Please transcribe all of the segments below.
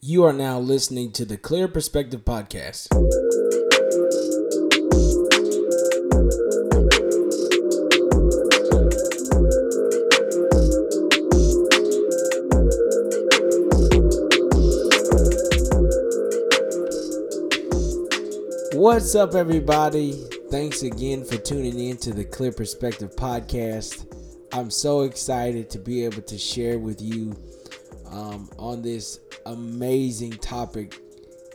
You are now listening to the Clear Perspective Podcast. What's up, everybody? Thanks again for tuning in to the Clear Perspective Podcast. I'm so excited to be able to share with you um, on this amazing topic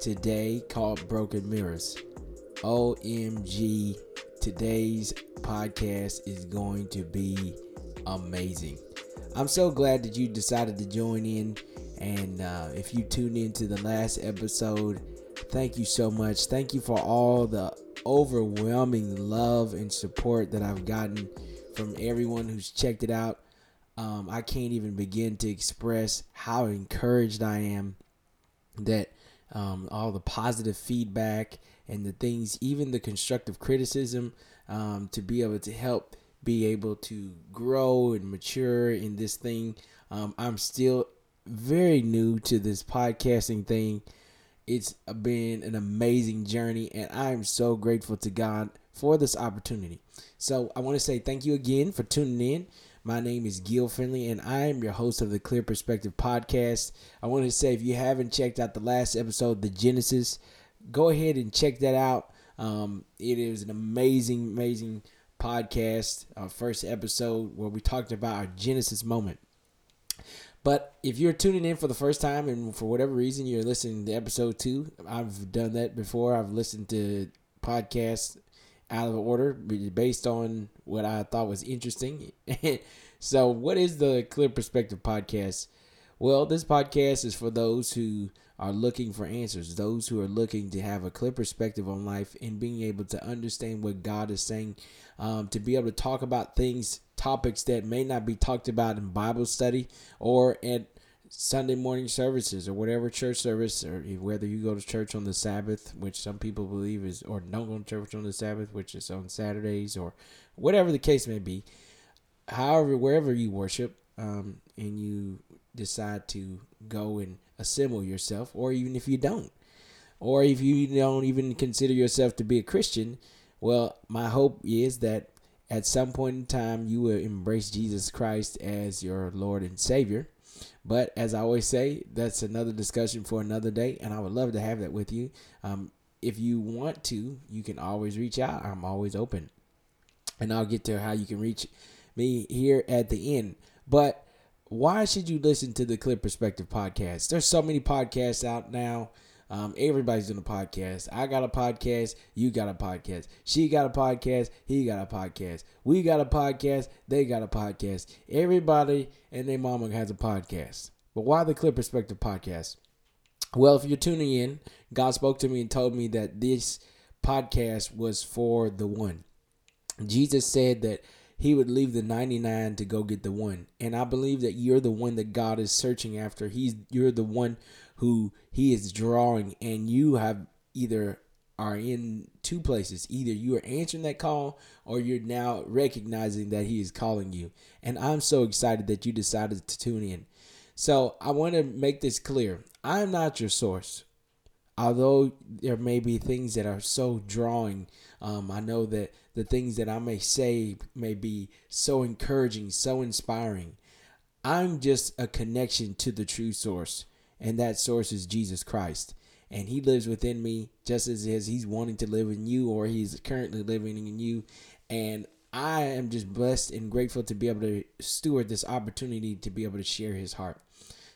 today called Broken Mirrors. OMG, today's podcast is going to be amazing. I'm so glad that you decided to join in. And uh, if you tuned into the last episode, thank you so much. Thank you for all the overwhelming love and support that I've gotten from everyone who's checked it out. Um, I can't even begin to express how encouraged I am that um, all the positive feedback and the things, even the constructive criticism, um, to be able to help be able to grow and mature in this thing. Um, I'm still very new to this podcasting thing. It's been an amazing journey, and I'm so grateful to God for this opportunity. So, I want to say thank you again for tuning in. My name is Gil Finley, and I am your host of the Clear Perspective Podcast. I want to say if you haven't checked out the last episode, The Genesis, go ahead and check that out. Um, it is an amazing, amazing podcast, our first episode where we talked about our Genesis moment. But if you're tuning in for the first time and for whatever reason you're listening to episode two, I've done that before. I've listened to podcasts out of order based on what I thought was interesting. so, what is the Clear Perspective podcast? Well, this podcast is for those who are looking for answers, those who are looking to have a clear perspective on life and being able to understand what God is saying, um, to be able to talk about things, topics that may not be talked about in Bible study or at Sunday morning services or whatever church service, or whether you go to church on the Sabbath, which some people believe is, or don't go to church on the Sabbath, which is on Saturdays, or whatever the case may be. However, wherever you worship, um, and you decide to go and assemble yourself, or even if you don't, or if you don't even consider yourself to be a Christian, well, my hope is that at some point in time you will embrace Jesus Christ as your Lord and Savior. But as I always say, that's another discussion for another day, and I would love to have that with you. Um, if you want to, you can always reach out. I'm always open, and I'll get to how you can reach me here at the end. But why should you listen to the Clear Perspective podcast? There's so many podcasts out now. Um, everybody's doing a podcast. I got a podcast. You got a podcast. She got a podcast. He got a podcast. We got a podcast. They got a podcast. Everybody and their mama has a podcast. But why the Clear Perspective podcast? Well, if you're tuning in, God spoke to me and told me that this podcast was for the one. Jesus said that he would leave the 99 to go get the one. And I believe that you're the one that God is searching after. He's you're the one who he is drawing and you have either are in two places. Either you are answering that call or you're now recognizing that he is calling you. And I'm so excited that you decided to tune in. So I want to make this clear. I'm not your source. Although there may be things that are so drawing, um, I know that the things that I may say may be so encouraging, so inspiring. I'm just a connection to the true source and that source is Jesus Christ. And he lives within me just as he's wanting to live in you or he's currently living in you. And I am just blessed and grateful to be able to steward this opportunity to be able to share his heart.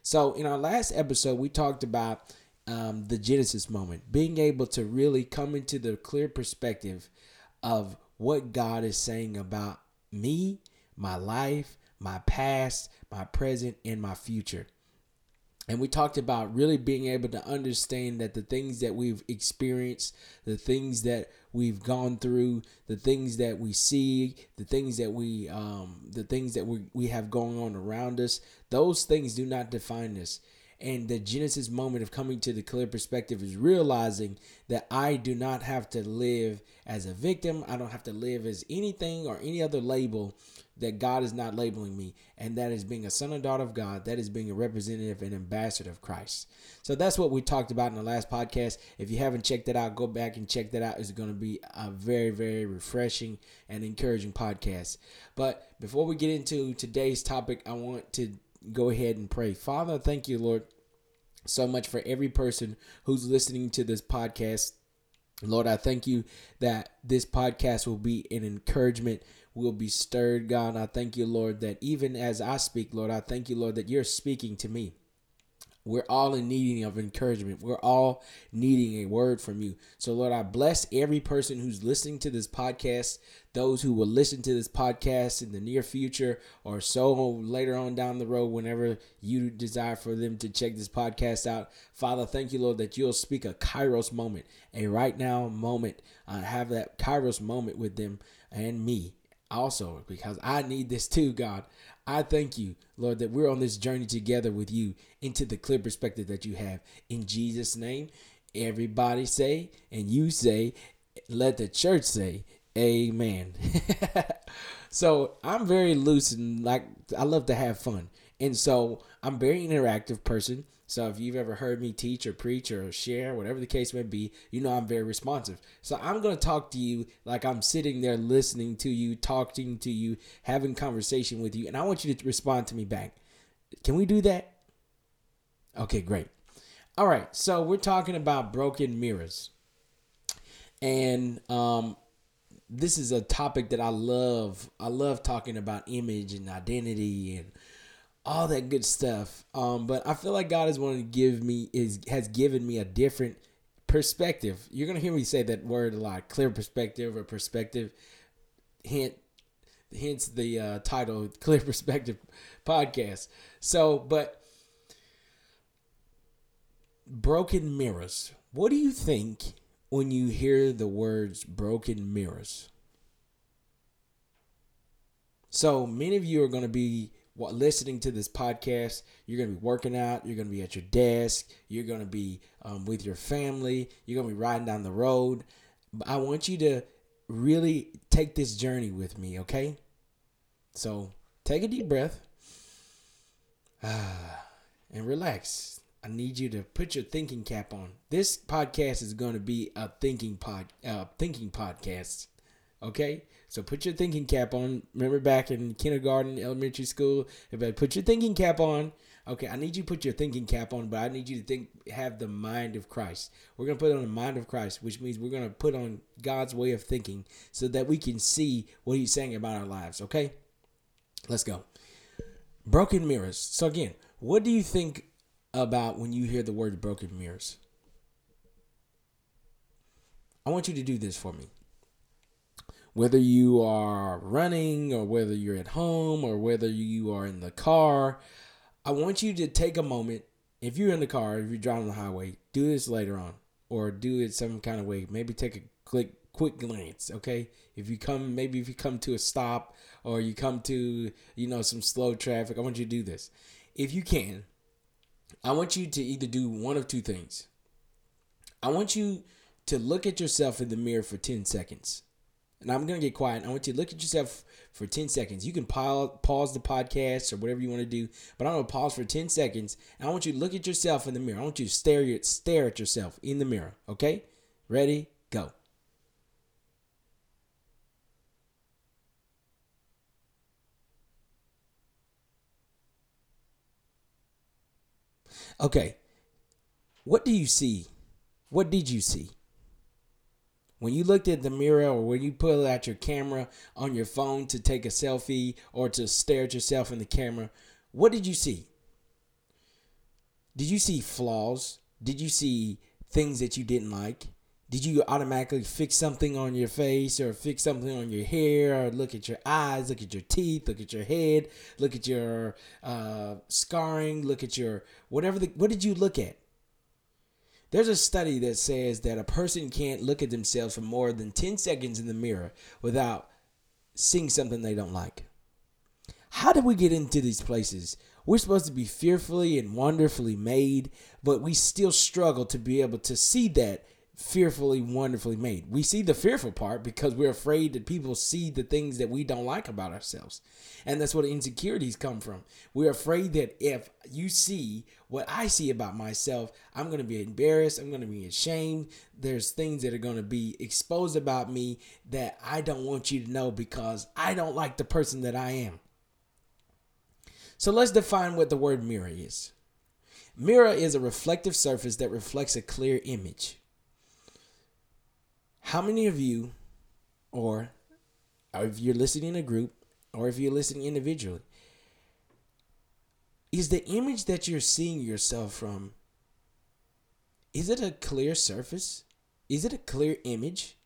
So, in our last episode, we talked about um, the Genesis moment, being able to really come into the clear perspective of what God is saying about me, my life, my past, my present, and my future. And we talked about really being able to understand that the things that we've experienced, the things that we've gone through, the things that we see, the things that we, um, the things that we, we have going on around us, those things do not define us. And the Genesis moment of coming to the clear perspective is realizing that I do not have to live as a victim. I don't have to live as anything or any other label that God is not labeling me, and that is being a son and daughter of God, that is being a representative and ambassador of Christ. So that's what we talked about in the last podcast. If you haven't checked that out, go back and check that out. It's going to be a very, very refreshing and encouraging podcast. But before we get into today's topic, I want to go ahead and pray. Father, thank you, Lord, so much for every person who's listening to this podcast. Lord, I thank you that this podcast will be an encouragement will be stirred, God. I thank you, Lord, that even as I speak, Lord, I thank you, Lord, that you're speaking to me. We're all in needing of encouragement. We're all needing a word from you. So, Lord, I bless every person who's listening to this podcast, those who will listen to this podcast in the near future or so later on down the road, whenever you desire for them to check this podcast out. Father, thank you, Lord, that you'll speak a Kairos moment, a right now moment. Uh, have that Kairos moment with them and me also because I need this too, God. I thank you, Lord, that we're on this journey together with you into the clear perspective that you have. In Jesus' name, everybody say, and you say, let the church say, Amen. so I'm very loose and like I love to have fun. And so I'm very interactive person. So if you've ever heard me teach or preach or share, whatever the case may be, you know I'm very responsive. So I'm going to talk to you like I'm sitting there listening to you, talking to you, having conversation with you, and I want you to respond to me back. Can we do that? Okay, great. All right, so we're talking about broken mirrors. And um this is a topic that I love. I love talking about image and identity and all that good stuff. Um, but I feel like God is wanting to give me is has given me a different perspective. You're gonna hear me say that word a lot, clear perspective or perspective. Hint, hence the uh, title, Clear Perspective Podcast. So, but broken mirrors. What do you think when you hear the words broken mirrors? So many of you are going to be listening to this podcast, you're going to be working out, you're going to be at your desk, you're going to be um, with your family, you're going to be riding down the road. I want you to really take this journey with me, okay? So take a deep breath and relax. I need you to put your thinking cap on. This podcast is going to be a thinking pod, uh, thinking podcast. Okay, so put your thinking cap on. Remember back in kindergarten, elementary school, everybody put your thinking cap on. Okay, I need you to put your thinking cap on, but I need you to think have the mind of Christ. We're gonna put on the mind of Christ, which means we're gonna put on God's way of thinking so that we can see what He's saying about our lives. Okay, let's go. Broken mirrors. So again, what do you think about when you hear the word broken mirrors? I want you to do this for me whether you are running or whether you're at home or whether you are in the car, I want you to take a moment. If you're in the car, if you're driving the highway, do this later on or do it some kind of way. Maybe take a quick quick glance, okay? If you come maybe if you come to a stop or you come to, you know, some slow traffic, I want you to do this. If you can, I want you to either do one of two things. I want you to look at yourself in the mirror for 10 seconds and I'm gonna get quiet. I want you to look at yourself for 10 seconds. You can pause the podcast or whatever you want to do, but I'm gonna pause for 10 seconds. And I want you to look at yourself in the mirror. I want you to stare stare at yourself in the mirror. Okay? Ready? Go. Okay. What do you see? What did you see? When you looked at the mirror or when you pull out your camera on your phone to take a selfie or to stare at yourself in the camera, what did you see? Did you see flaws? Did you see things that you didn't like? Did you automatically fix something on your face or fix something on your hair or look at your eyes, look at your teeth, look at your head, look at your uh, scarring, look at your whatever the, what did you look at? There's a study that says that a person can't look at themselves for more than 10 seconds in the mirror without seeing something they don't like. How did we get into these places? We're supposed to be fearfully and wonderfully made, but we still struggle to be able to see that fearfully, wonderfully made. We see the fearful part because we're afraid that people see the things that we don't like about ourselves. And that's what insecurities come from. We're afraid that if you see what I see about myself, I'm going to be embarrassed. I'm going to be ashamed. There's things that are going to be exposed about me that I don't want you to know because I don't like the person that I am. So let's define what the word mirror is. Mirror is a reflective surface that reflects a clear image. How many of you, or, if you're listening in a group, or if you're listening individually, is the image that you're seeing yourself from is it a clear surface? Is it a clear image?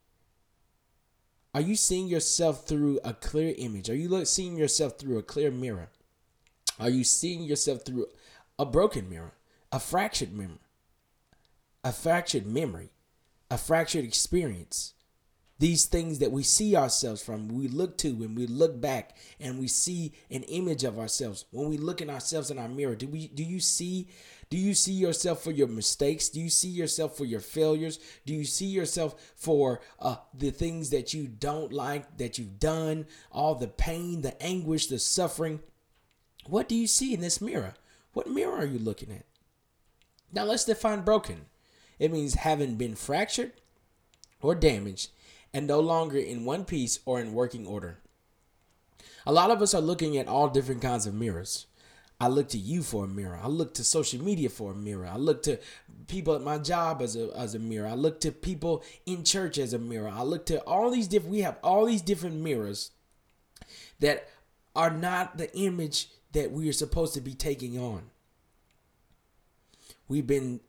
Are you seeing yourself through a clear image? Are you seeing yourself through a clear mirror? Are you seeing yourself through a broken mirror a fractured mirror a fractured memory a fractured experience. These things that we see ourselves from, we look to when we look back and we see an image of ourselves. When we look at ourselves in our mirror, do we do you see do you see yourself for your mistakes? Do you see yourself for your failures? Do you see yourself for uh, the things that you don't like that you've done, all the pain, the anguish, the suffering? What do you see in this mirror? What mirror are you looking at? Now let's define broken. It means having been fractured or damaged and no longer in one piece or in working order. A lot of us are looking at all different kinds of mirrors. I look to you for a mirror. I look to social media for a mirror. I look to people at my job as a as a mirror. I look to people in church as a mirror. I look to all these different we have all these different mirrors that are not the image that we are supposed to be taking on. We've been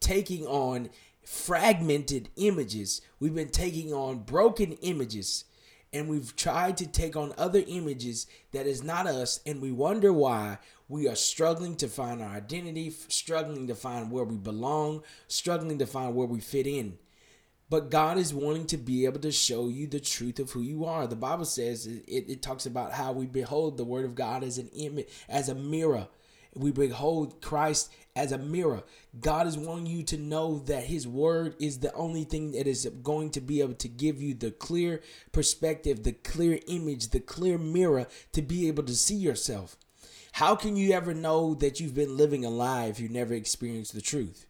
taking on fragmented images. We've been taking on broken images. And we've tried to take on other images that is not us. And we wonder why we are struggling to find our identity, struggling to find where we belong, struggling to find where we fit in. But God is wanting to be able to show you the truth of who you are. The Bible says it, it talks about how we behold the word of God as an image, as a mirror we behold Christ as a mirror. God is wanting you to know that His Word is the only thing that is going to be able to give you the clear perspective, the clear image, the clear mirror to be able to see yourself. How can you ever know that you've been living a lie if you never experienced the truth?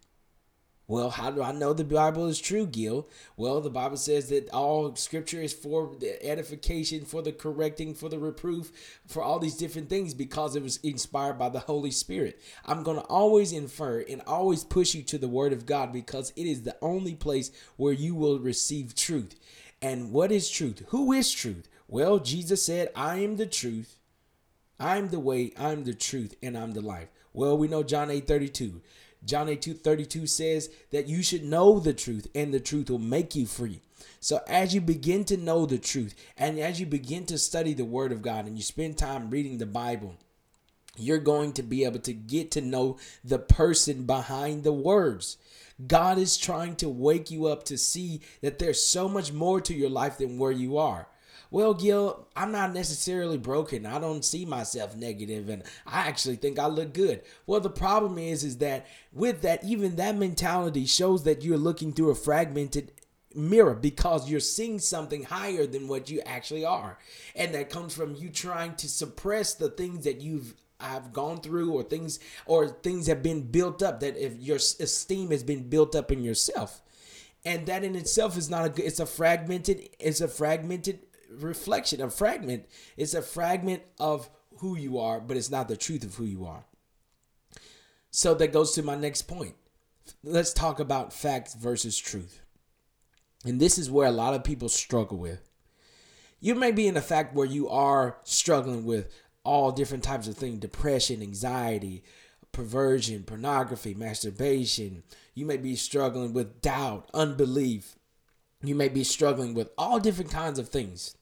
Well, how do I know the Bible is true, Gil? Well, the Bible says that all scripture is for the edification, for the correcting, for the reproof, for all these different things because it was inspired by the Holy Spirit. I'm going to always infer and always push you to the Word of God because it is the only place where you will receive truth. And what is truth? Who is truth? Well, Jesus said, I am the truth. I'm the way, I'm the truth, and I'm the life. Well, we know John 8 32. John 8 32 says that you should know the truth and the truth will make you free. So as you begin to know the truth and as you begin to study the word of God and you spend time reading the Bible, you're going to be able to get to know the person behind the words. God is trying to wake you up to see that there's so much more to your life than where you are well, Gil, I'm not necessarily broken. I don't see myself negative and I actually think I look good. Well, the problem is is that with that even that mentality shows that you're looking through a fragmented mirror because you're seeing something higher than what you actually are. And that comes from you trying to suppress the things that you've I've gone through or things or things have been built up that if your esteem has been built up in yourself and that in itself is not a good it's a fragmented it's a fragmented reflection, a fragment. It's a fragment of who you are, but it's not the truth of who you are. So that goes to my next point. Let's talk about facts versus truth. And this is where a lot of people struggle with. You may be in a fact where you are struggling with all different types of things depression, anxiety, perversion, pornography, masturbation. You may be struggling with doubt, unbelief. You may be struggling with all different kinds of things.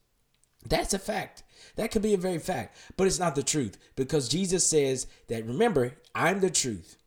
That's a fact. That could be a very fact, but it's not the truth because Jesus says that remember, I'm the truth.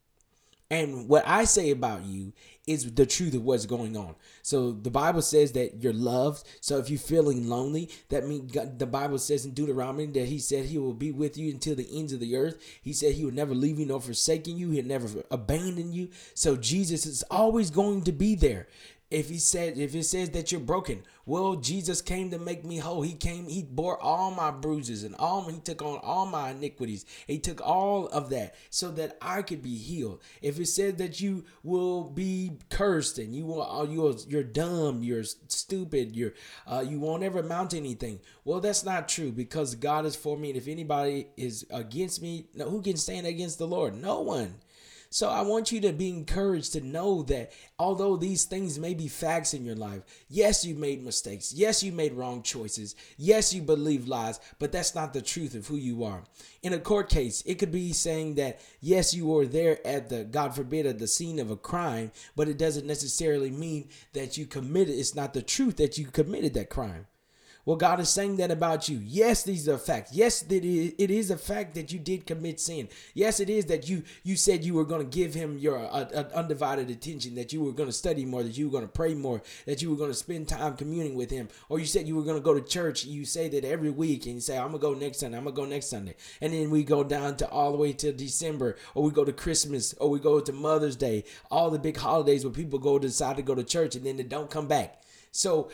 And what I say about you is the truth of what's going on. So the Bible says that you're loved. So if you're feeling lonely, that means the Bible says in Deuteronomy that He said He will be with you until the ends of the earth. He said He will never leave you nor forsaken you. He'll never abandon you. So Jesus is always going to be there if he said if it says that you're broken well jesus came to make me whole. He came he bore all my bruises and all he took on all my iniquities. He took all of that so that i could be healed. If it said that you will be cursed and you will uh, you're you're dumb you're stupid you're uh, you won't ever amount anything. Well that's not true because god is for me. And if anybody is against me who can stand against the lord? No one so I want you to be encouraged to know that although these things may be facts in your life, yes, you made mistakes. Yes, you made wrong choices. Yes, you believe lies, but that's not the truth of who you are. In a court case, it could be saying that, yes, you were there at the, God forbid, at the scene of a crime, but it doesn't necessarily mean that you committed, it's not the truth that you committed that crime. Well, God is saying that about you. Yes, these are facts. Yes, it is a fact that you did commit sin. Yes, it is that you you said you were going to give Him your uh, uh, undivided attention, that you were going to study more, that you were going to pray more, that you were going to spend time communing with Him, or you said you were going to go to church. You say that every week, and you say, "I'm gonna go next Sunday. I'm gonna go next Sunday," and then we go down to all the way to December, or we go to Christmas, or we go to Mother's Day, all the big holidays where people go decide to go to church and then they don't come back. So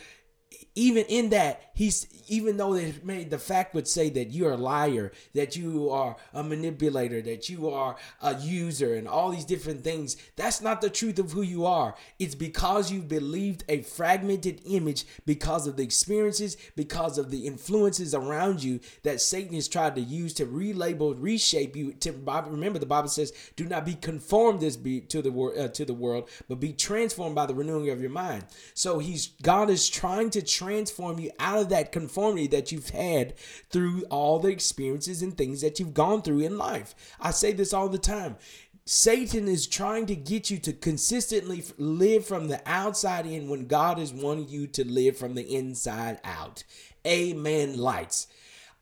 even in that, he's even though they made the fact would say that you're a liar, that you are a manipulator, that you are a user, and all these different things. That's not the truth of who you are. It's because you believed a fragmented image because of the experiences, because of the influences around you that Satan has tried to use to relabel, reshape you. To remember, the Bible says, "Do not be conformed this be to the world uh, to the world, but be transformed by the renewing of your mind." So he's God is trying to transform you out of that conformity that you've had through all the experiences and things that you've gone through in life. I say this all the time. Satan is trying to get you to consistently live from the outside in when God is wanting you to live from the inside out. Amen. Lights.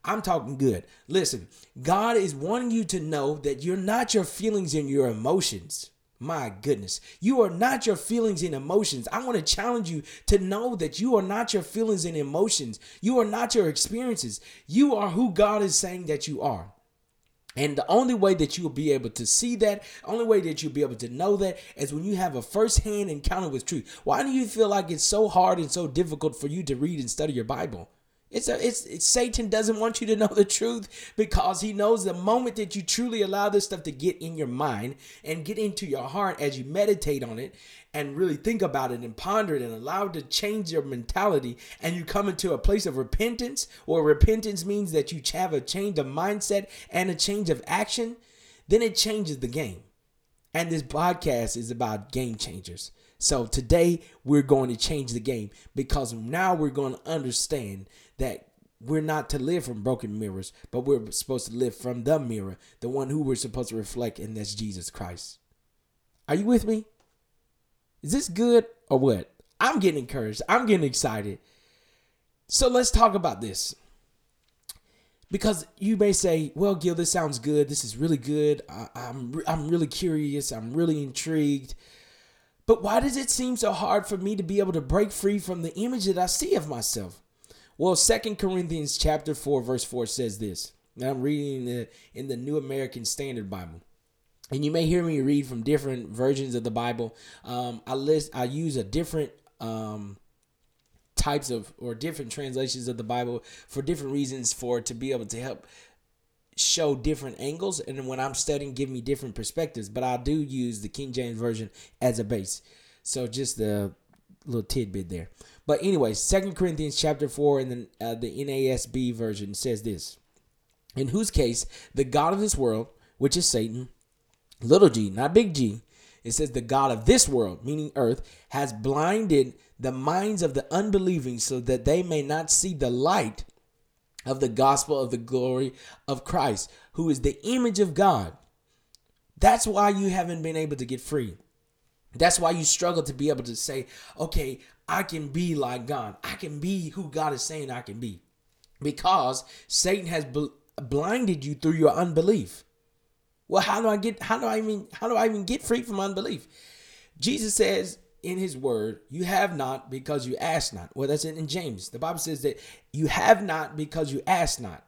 I'm talking good. Listen, God is wanting you to know that you're not your feelings and your emotions. My goodness. You are not your feelings and emotions. I want to challenge you to know that you are not your feelings and emotions. You are not your experiences. You are who God is saying that you are. And the only way that you will be able to see that, only way that you'll be able to know that is when you have a first-hand encounter with truth. Why do you feel like it's so hard and so difficult for you to read and study your Bible? It's, a, it's, it's Satan doesn't want you to know the truth because he knows the moment that you truly allow this stuff to get in your mind and get into your heart as you meditate on it and really think about it and ponder it and allow it to change your mentality and you come into a place of repentance or repentance means that you have a change of mindset and a change of action, then it changes the game. And this podcast is about game changers. So today we're going to change the game because now we're going to understand that we're not to live from broken mirrors, but we're supposed to live from the mirror, the one who we're supposed to reflect, and that's Jesus Christ. Are you with me? Is this good or what? I'm getting encouraged. I'm getting excited. So let's talk about this. Because you may say, well, Gil, this sounds good. This is really good. I, am I'm, I'm really curious. I'm really intrigued. But why does it seem so hard for me to be able to break free from the image that I see of myself? Well, Second Corinthians chapter 4 verse 4 says this. And I'm reading the, in the New American Standard Bible. And you may hear me read from different versions of the Bible. Um, I list I use a different um, types of or different translations of the Bible for different reasons for to be able to help show different angles and when I'm studying give me different perspectives but I do use the King James version as a base. So just a little tidbit there. But anyway Second Corinthians chapter 4 and then uh, the NASB version says this. In whose case the god of this world which is Satan little g not big G it says the god of this world meaning earth has blinded the minds of the unbelieving so that they may not see the light of the gospel of the glory of Christ, who is the image of God. That's why you haven't been able to get free. That's why you struggle to be able to say, okay, I can be like God. I can be who God is saying I can be. Because Satan has bl- blinded you through your unbelief. Well, how do I get how do I even how do I even get free from unbelief? Jesus says in his word, you have not because you ask not. Well, that's in, in James. The Bible says that you have not because you ask not.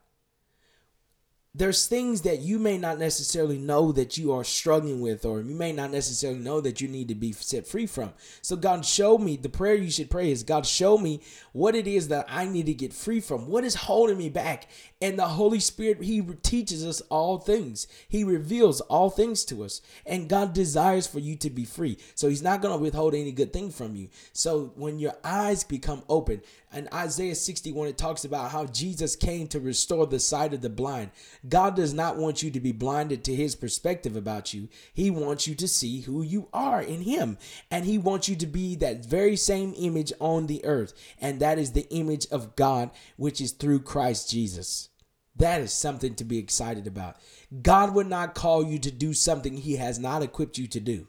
There's things that you may not necessarily know that you are struggling with, or you may not necessarily know that you need to be set free from. So, God, show me the prayer you should pray is God, show me what it is that I need to get free from. What is holding me back? And the Holy Spirit, He teaches us all things, He reveals all things to us. And God desires for you to be free. So, He's not going to withhold any good thing from you. So, when your eyes become open, in Isaiah 61, it talks about how Jesus came to restore the sight of the blind. God does not want you to be blinded to his perspective about you. He wants you to see who you are in him. And he wants you to be that very same image on the earth. And that is the image of God, which is through Christ Jesus. That is something to be excited about. God would not call you to do something he has not equipped you to do.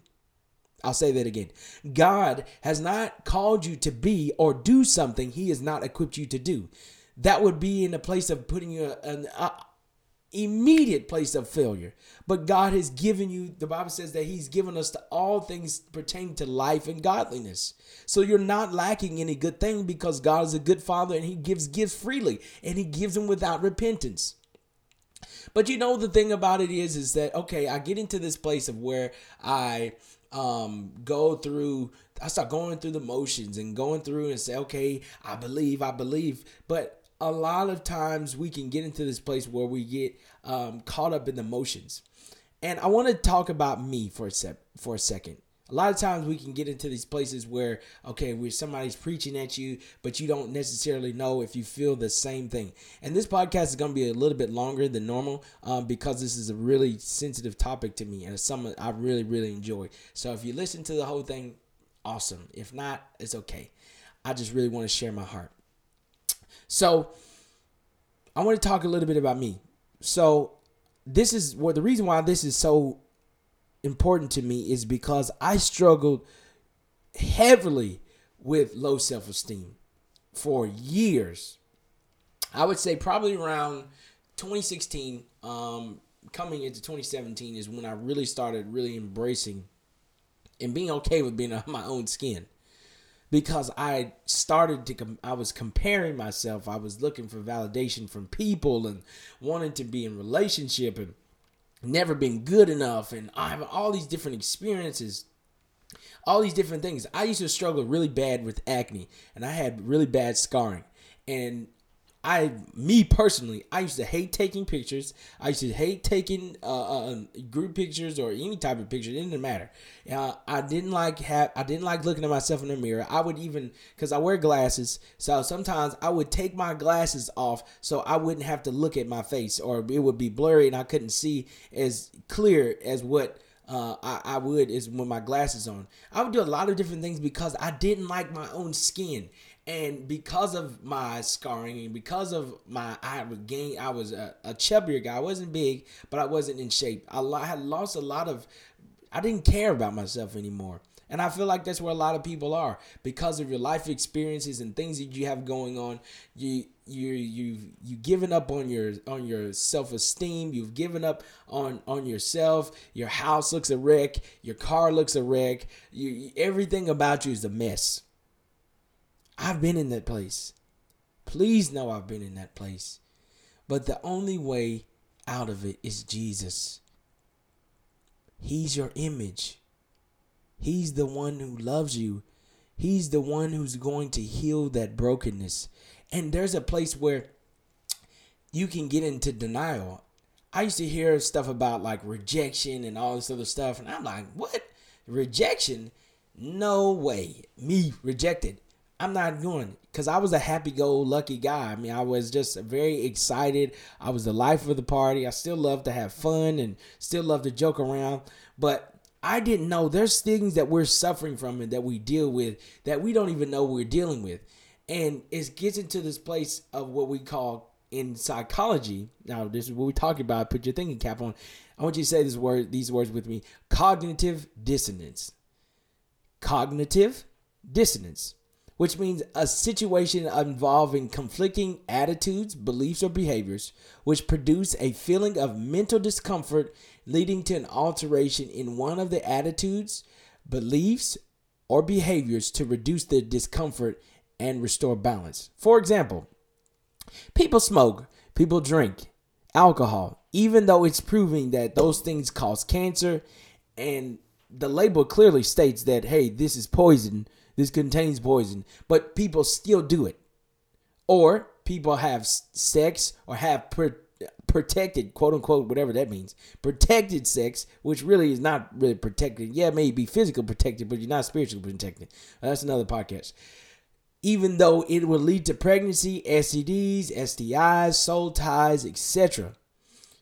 I'll say that again. God has not called you to be or do something He has not equipped you to do. That would be in a place of putting you an uh, immediate place of failure. But God has given you, the Bible says that He's given us to all things pertaining to life and godliness. So you're not lacking any good thing because God is a good Father and He gives gifts freely and He gives them without repentance. But you know the thing about it is is that okay, I get into this place of where I um go through I start going through the motions and going through and say, okay, I believe, I believe. But a lot of times we can get into this place where we get um, caught up in the motions. And I want to talk about me for a sec for a second. A lot of times we can get into these places where okay where somebody's preaching at you but you don't necessarily know if you feel the same thing. And this podcast is going to be a little bit longer than normal um, because this is a really sensitive topic to me and it's something i really really enjoy. So if you listen to the whole thing awesome. If not it's okay. I just really want to share my heart so i want to talk a little bit about me so this is what the reason why this is so important to me is because I struggled heavily with low self esteem for years. I would say probably around 2016, um, coming into 2017 is when I really started really embracing and being okay with being on my own skin because I started to com- I was comparing myself. I was looking for validation from people and wanting to be in relationship and never been good enough and I have all these different experiences all these different things. I used to struggle really bad with acne and I had really bad scarring. And I, me personally, I used to hate taking pictures. I used to hate taking uh, uh, group pictures or any type of picture. It didn't matter. Uh, I didn't like have. I didn't like looking at myself in the mirror. I would even because I wear glasses, so sometimes I would take my glasses off so I wouldn't have to look at my face, or it would be blurry and I couldn't see as clear as what uh, I, I would is with my glasses on. I would do a lot of different things because I didn't like my own skin and because of my scarring and because of my I gain I was a, a chubbier guy. I wasn't big, but I wasn't in shape. I, I had lost a lot of. I didn't care about myself anymore. And I feel like that's where a lot of people are because of your life experiences and things that you have going on. You you you you've given up on your on your self esteem. You've given up on on yourself. Your house looks a wreck. Your car looks a wreck. You everything about you is a mess. I've been in that place. Please know I've been in that place. But the only way out of it is Jesus. He's your image. He's the one who loves you. He's the one who's going to heal that brokenness. And there's a place where you can get into denial. I used to hear stuff about like rejection and all this other stuff. And I'm like, what? Rejection? No way. Me rejected. I'm not going because I was a happy go lucky guy. I mean, I was just very excited. I was the life of the party. I still love to have fun and still love to joke around. But I didn't know there's things that we're suffering from and that we deal with that we don't even know we're dealing with. And it gets into this place of what we call in psychology. Now, this is what we talk about. Put your thinking cap on. I want you to say this word, these words with me. Cognitive dissonance. Cognitive dissonance which means a situation involving conflicting attitudes, beliefs, or behaviors, which produce a feeling of mental discomfort leading to an alteration in one of the attitudes, beliefs, or behaviors to reduce the discomfort and restore balance. For example, people smoke, people drink alcohol, even though it's proving that those things cause cancer and the label clearly states that hey this is poison this contains poison but people still do it. Or people have sex or have protected quote unquote whatever that means protected sex which really is not really protected. Yeah it may be physical protected but you're not spiritually protected. Uh, that's another podcast. Even though it will lead to pregnancy stds stis soul ties etc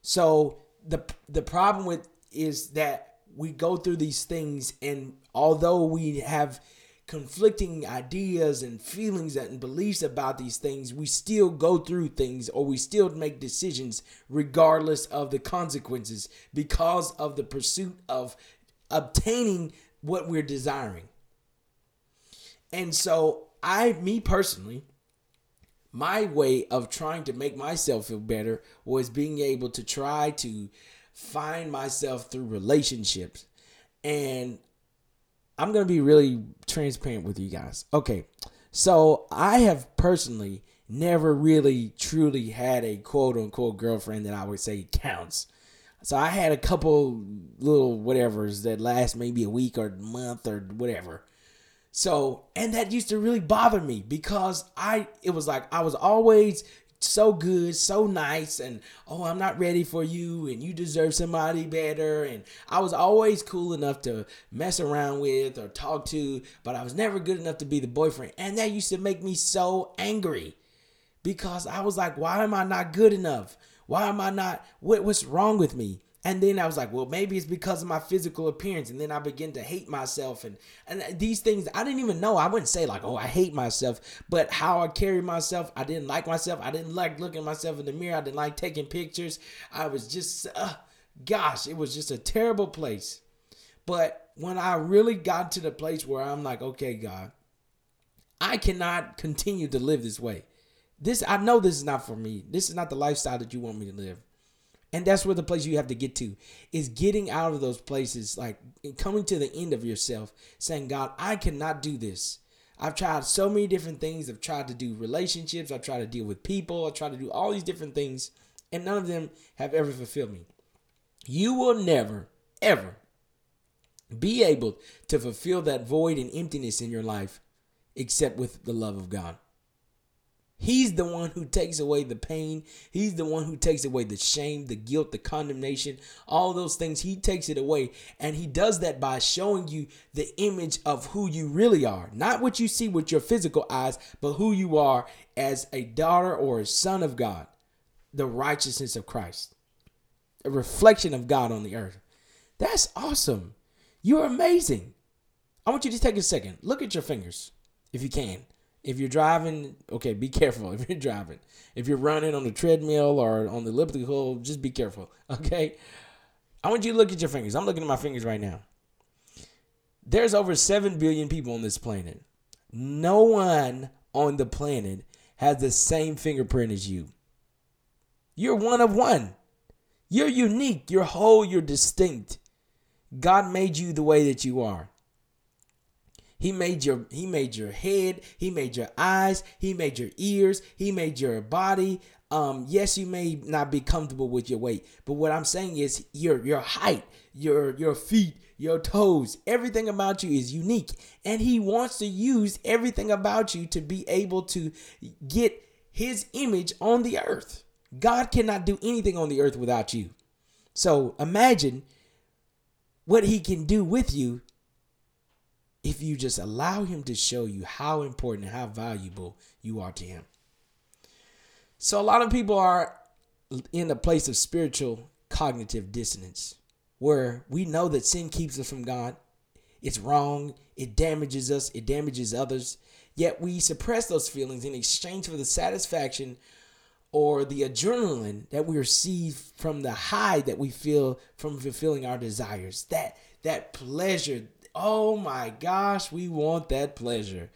so the the problem with is that we go through these things and although we have conflicting ideas and feelings and beliefs about these things, we still go through things or we still make decisions regardless of the consequences because of the pursuit of obtaining what we're desiring. And so, I, me personally, my way of trying to make myself feel better was being able to try to find myself through relationships. And I'm to be really transparent with you guys. Okay. So I have personally never really truly had a quote unquote girlfriend that I would say counts. So I had a couple little whatevers that last maybe a week or month or whatever. So, and that used to really bother me because I, it was like I was always so good, so nice, and oh, I'm not ready for you, and you deserve somebody better. And I was always cool enough to mess around with or talk to, but I was never good enough to be the boyfriend. And that used to make me so angry because I was like, why am I not good enough? Why am I not? What, what's wrong with me? And then I was like, well, maybe it's because of my physical appearance. And then I began to hate myself. And, and these things, I didn't even know. I wouldn't say, like, oh, I hate myself. But how I carry myself, I didn't like myself. I didn't like looking myself in the mirror. I didn't like taking pictures. I was just, uh, gosh, it was just a terrible place. But when I really got to the place where I'm like, okay, God, I cannot continue to live this way. This, I know this is not for me. This is not the lifestyle that you want me to live. And that's where the place you have to get to is getting out of those places, like coming to the end of yourself, saying, God, I cannot do this. I've tried so many different things. I've tried to do relationships. I've tried to deal with people. I've tried to do all these different things, and none of them have ever fulfilled me. You will never, ever be able to fulfill that void and emptiness in your life except with the love of God. He's the one who takes away the pain. He's the one who takes away the shame, the guilt, the condemnation, all those things. He takes it away. And he does that by showing you the image of who you really are. Not what you see with your physical eyes, but who you are as a daughter or a son of God. The righteousness of Christ, a reflection of God on the earth. That's awesome. You're amazing. I want you to take a second. Look at your fingers if you can. If you're driving, okay, be careful if you're driving. If you're running on the treadmill or on the elliptical, just be careful, okay? I want you to look at your fingers. I'm looking at my fingers right now. There's over 7 billion people on this planet. No one on the planet has the same fingerprint as you. You're one of one. You're unique. You're whole. You're distinct. God made you the way that you are. He made your he made your head, he made your eyes, he made your ears, he made your body. Um, yes, you may not be comfortable with your weight, but what I'm saying is your your height, your your feet, your toes, everything about you is unique. And he wants to use everything about you to be able to get his image on the earth. God cannot do anything on the earth without you. So imagine what he can do with you if you just allow him to show you how important and how valuable you are to him. So a lot of people are in a place of spiritual cognitive dissonance where we know that sin keeps us from God. It's wrong, it damages us, it damages others. Yet we suppress those feelings in exchange for the satisfaction or the adrenaline that we receive from the high that we feel from fulfilling our desires. That that pleasure, Oh my gosh, we want that pleasure.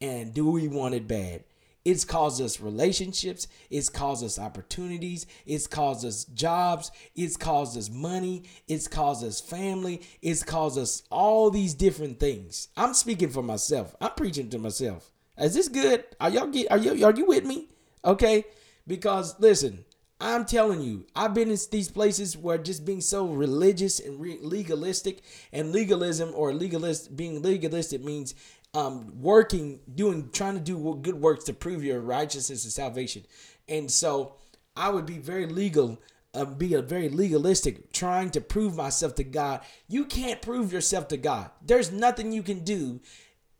And do we want it bad? It's caused us relationships. It's caused us opportunities. It's caused us jobs. It's caused us money. It's caused us family. It's caused us all these different things. I'm speaking for myself. I'm preaching to myself. Is this good? Are y'all get? Are you are you with me? Okay, because listen, I'm telling you, I've been in these places where just being so religious and re- legalistic, and legalism or legalist being legalistic means um, working, doing, trying to do good works to prove your righteousness and salvation. And so I would be very legal, uh, be a very legalistic, trying to prove myself to God. You can't prove yourself to God. There's nothing you can do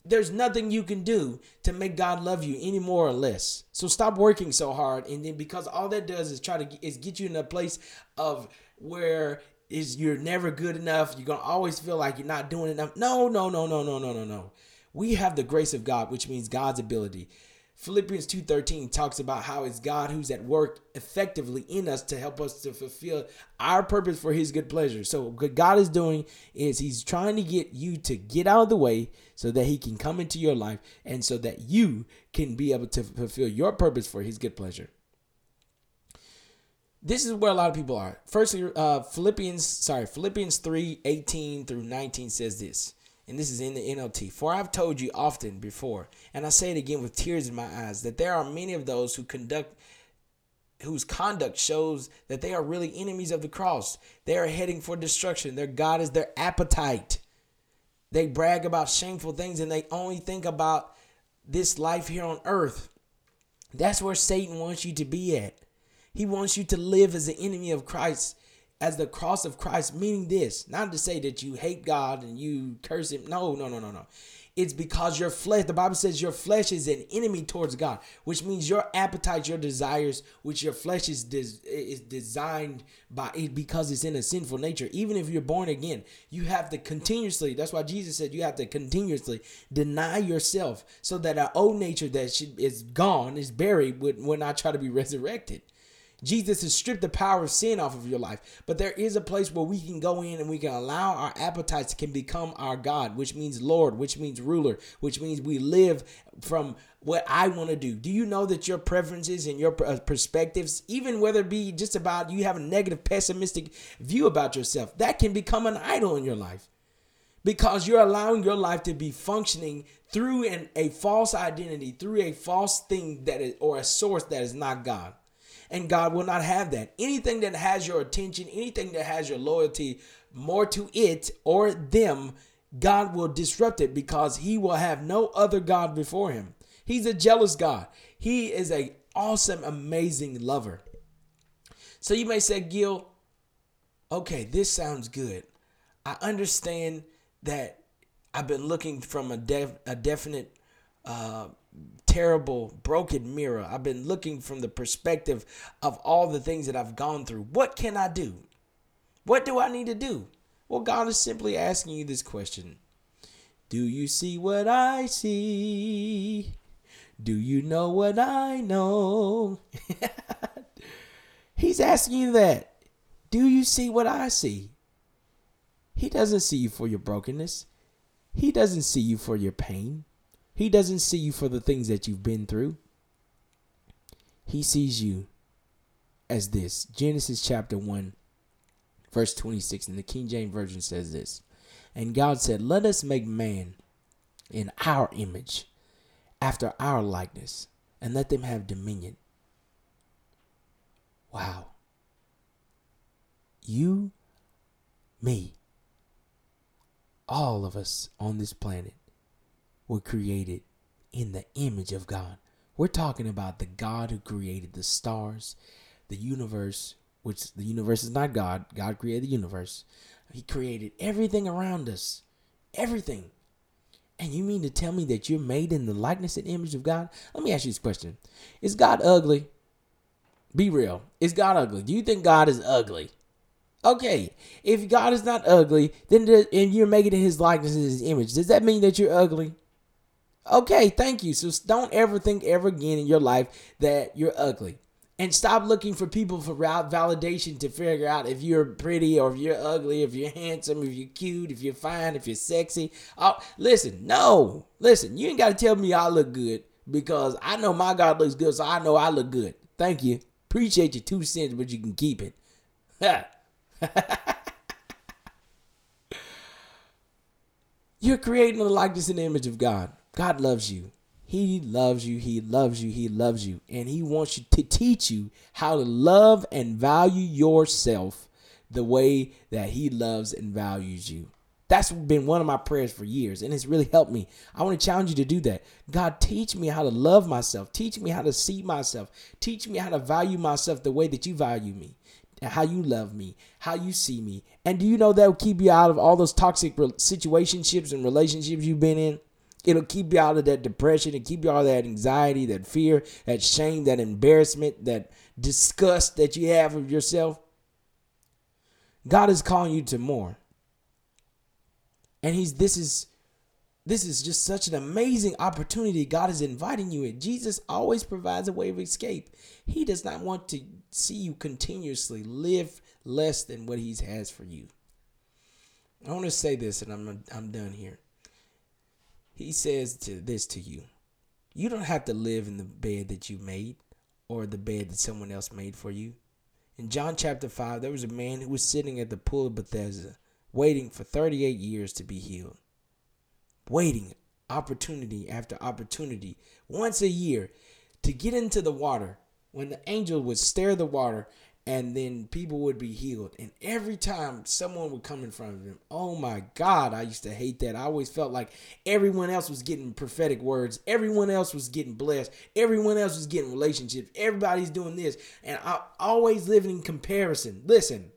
there's nothing you can do to make God love you any more or less. So stop working so hard, and then because all that does is try to is get you in a place of where is you're never good enough. You're gonna always feel like you're not doing enough. No, no, no, no, no, no, no, no. We have the grace of God, which means God's ability. Philippians 2:13 talks about how it's God who's at work effectively in us to help us to fulfill our purpose for his good pleasure. So what God is doing is he's trying to get you to get out of the way so that he can come into your life and so that you can be able to fulfill your purpose for his good pleasure. This is where a lot of people are. First, uh, Philippians, sorry, Philippians 3 18 through 19 says this and this is in the NLT. For I've told you often before, and I say it again with tears in my eyes, that there are many of those who conduct whose conduct shows that they are really enemies of the cross. They are heading for destruction. Their God is their appetite. They brag about shameful things and they only think about this life here on earth. That's where Satan wants you to be at. He wants you to live as an enemy of Christ as the cross of Christ, meaning this, not to say that you hate God and you curse him. No, no, no, no, no. It's because your flesh, the Bible says your flesh is an enemy towards God, which means your appetite, your desires, which your flesh is des- is designed by it because it's in a sinful nature. Even if you're born again, you have to continuously, that's why Jesus said you have to continuously deny yourself so that our old nature that is gone, is buried, would not try to be resurrected. Jesus has stripped the power of sin off of your life. But there is a place where we can go in and we can allow our appetites can become our God, which means Lord, which means ruler, which means we live from what I want to do. Do you know that your preferences and your uh, perspectives, even whether it be just about you have a negative, pessimistic view about yourself, that can become an idol in your life because you're allowing your life to be functioning through an, a false identity, through a false thing that is, or a source that is not God and God will not have that. Anything that has your attention, anything that has your loyalty more to it or them, God will disrupt it because he will have no other God before him. He's a jealous God. He is a awesome, amazing lover. So you may say, Gil, okay, this sounds good. I understand that I've been looking from a, def- a definite uh, terrible, broken mirror. I've been looking from the perspective of all the things that I've gone through. What can I do? What do I need to do? Well, God is simply asking you this question Do you see what I see? Do you know what I know? He's asking you that. Do you see what I see? He doesn't see you for your brokenness. He doesn't see you for your pain. He doesn't see you for the things that you've been through. He sees you as this. Genesis chapter 1, verse 26 and the King James Version says this. And God said, Let us make man in our image, after our likeness, and let them have dominion. Wow. You, me, all of us on this planet were created in the image of God. We're talking about the God who created the stars, the universe, which the universe is not God. God created the universe. He created everything around us. Everything. And you mean to tell me that you're made in the likeness and image of God? Let me ask you this question Is God ugly? Be real. Is God ugly? Do you think God is ugly? Okay, if God is not ugly, then and you're making his likeness and his image, does that mean that you're ugly? Okay, thank you. So don't ever think ever again in your life that you're ugly. And stop looking for people for validation to figure out if you're pretty or if you're ugly, if you're handsome, if you're cute, if you're fine, if you're sexy. Oh, listen, no. Listen, you ain't got to tell me I look good because I know my God looks good, so I know I look good. Thank you. Appreciate your two cents, but you can keep it. you're creating the likeness and image of God. God loves you. He loves you. He loves you. He loves you. And He wants you to teach you how to love and value yourself the way that He loves and values you. That's been one of my prayers for years, and it's really helped me. I want to challenge you to do that. God, teach me how to love myself. Teach me how to see myself. Teach me how to value myself the way that you value me, and how you love me, how you see me. And do you know that will keep you out of all those toxic situationships and relationships you've been in? It'll keep you out of that depression and keep you out of that anxiety, that fear, that shame, that embarrassment, that disgust that you have of yourself. God is calling you to more. And he's this is this is just such an amazing opportunity God is inviting you in. Jesus always provides a way of escape. He does not want to see you continuously live less than what he has for you. I want to say this and I'm I'm done here. He says to this to you. You don't have to live in the bed that you made or the bed that someone else made for you. In John chapter 5, there was a man who was sitting at the pool of Bethesda waiting for 38 years to be healed. Waiting opportunity after opportunity once a year to get into the water when the angel would stir the water and then people would be healed. And every time someone would come in front of him, oh my God, I used to hate that. I always felt like everyone else was getting prophetic words, everyone else was getting blessed, everyone else was getting relationships, everybody's doing this. And I always living in comparison. Listen,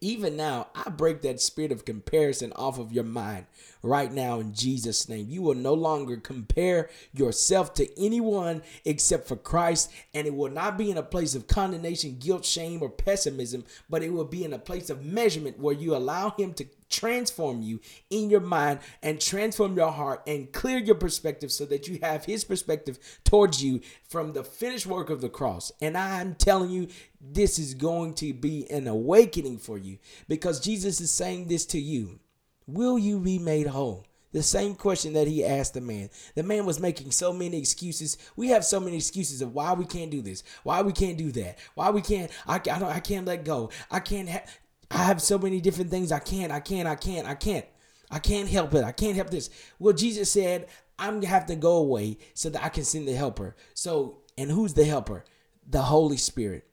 even now, I break that spirit of comparison off of your mind right now in Jesus' name. You will no longer compare yourself to anyone except for Christ, and it will not be in a place of condemnation, guilt, shame, or pessimism, but it will be in a place of measurement where you allow Him to transform you in your mind and transform your heart and clear your perspective so that you have his perspective towards you from the finished work of the cross. And I'm telling you, this is going to be an awakening for you because Jesus is saying this to you. Will you be made whole? The same question that he asked the man. The man was making so many excuses. We have so many excuses of why we can't do this, why we can't do that, why we can't. I, I don't. I can't let go. I can't. have. I have so many different things. I can't. I can't. I can't. I can't. I can't help it. I can't help this. Well, Jesus said, I'm gonna have to go away so that I can send the helper. So, and who's the helper? The Holy Spirit.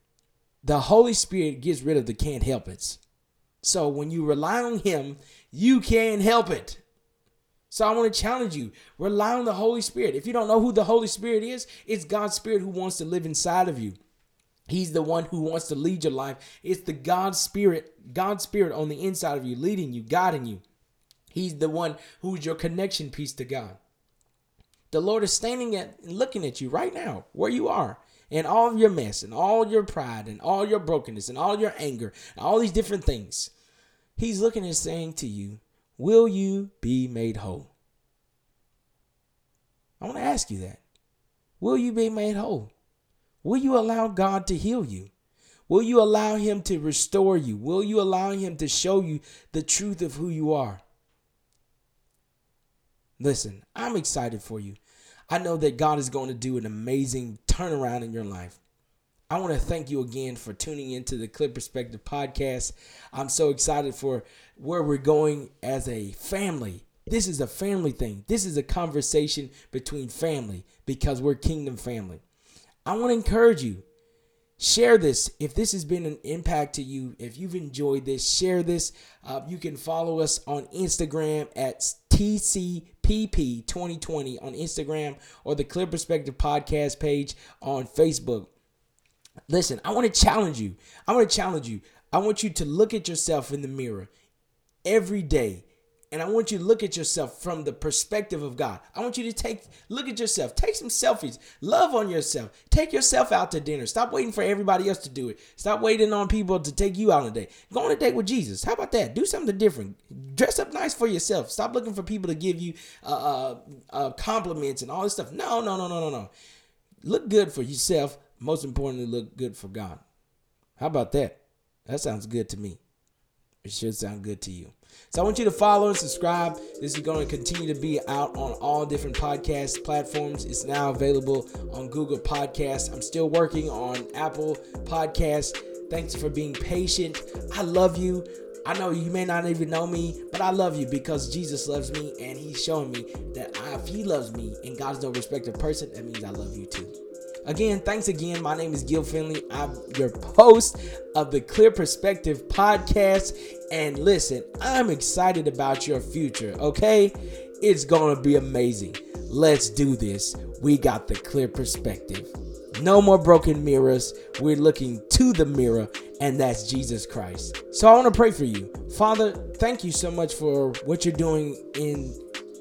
The Holy Spirit gets rid of the can't help it. So when you rely on Him, you can't help it. So I want to challenge you. Rely on the Holy Spirit. If you don't know who the Holy Spirit is, it's God's Spirit who wants to live inside of you. He's the one who wants to lead your life. It's the God Spirit, God's Spirit on the inside of you, leading you, guiding you. He's the one who's your connection piece to God. The Lord is standing at and looking at you right now, where you are, and all of your mess, and all your pride, and all your brokenness, and all your anger, and all these different things. He's looking and saying to you, Will you be made whole? I want to ask you that. Will you be made whole? Will you allow God to heal you? Will you allow Him to restore you? Will you allow Him to show you the truth of who you are? Listen, I'm excited for you. I know that God is going to do an amazing turnaround in your life. I want to thank you again for tuning into the Clear Perspective podcast. I'm so excited for where we're going as a family. This is a family thing. This is a conversation between family because we're kingdom family. I want to encourage you. Share this if this has been an impact to you. If you've enjoyed this, share this. Uh, you can follow us on Instagram at TCPP2020 on Instagram or the Clear Perspective Podcast page on Facebook. Listen, I want to challenge you. I want to challenge you. I want you to look at yourself in the mirror every day and I want you to look at yourself from the perspective of God. I want you to take look at yourself, take some selfies, love on yourself, take yourself out to dinner. Stop waiting for everybody else to do it. Stop waiting on people to take you out on a date. Go on a date with Jesus. How about that? Do something different. Dress up nice for yourself. Stop looking for people to give you uh, uh, uh, compliments and all this stuff. No, no, no, no, no, no. Look good for yourself. Most importantly, look good for God. How about that? That sounds good to me. It should sound good to you. So I want you to follow and subscribe. This is going to continue to be out on all different podcast platforms. It's now available on Google Podcasts. I'm still working on Apple Podcasts. Thanks for being patient. I love you. I know you may not even know me, but I love you because Jesus loves me and He's showing me that if He loves me and God's no respected person, that means I love you too. Again, thanks again. My name is Gil Finley. I'm your host of the Clear Perspective podcast. And listen, I'm excited about your future, okay? It's gonna be amazing. Let's do this. We got the clear perspective. No more broken mirrors. We're looking to the mirror, and that's Jesus Christ. So I want to pray for you. Father, thank you so much for what you're doing in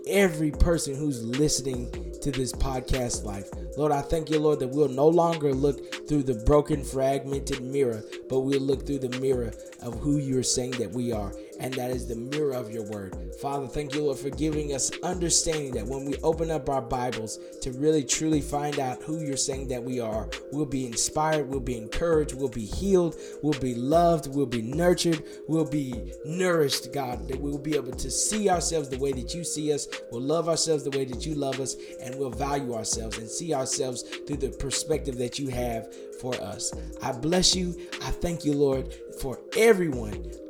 every person who's listening to this podcast life. Lord, I thank you, Lord, that we'll no longer look through the broken, fragmented mirror, but we'll look through the mirror of who you're saying that we are and that is the mirror of your word. Father, thank you, Lord, for giving us understanding that when we open up our Bibles to really truly find out who you're saying that we are, we'll be inspired, we'll be encouraged, we'll be healed, we'll be loved, we'll be nurtured, we'll be nourished, God, that we'll be able to see ourselves the way that you see us, we'll love ourselves the way that you love us, and we'll value ourselves and see ourselves through the perspective that you have for us. I bless you. I thank you, Lord, for everyone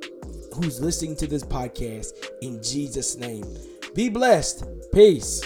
who's listening to this podcast in Jesus' name. Be blessed. Peace.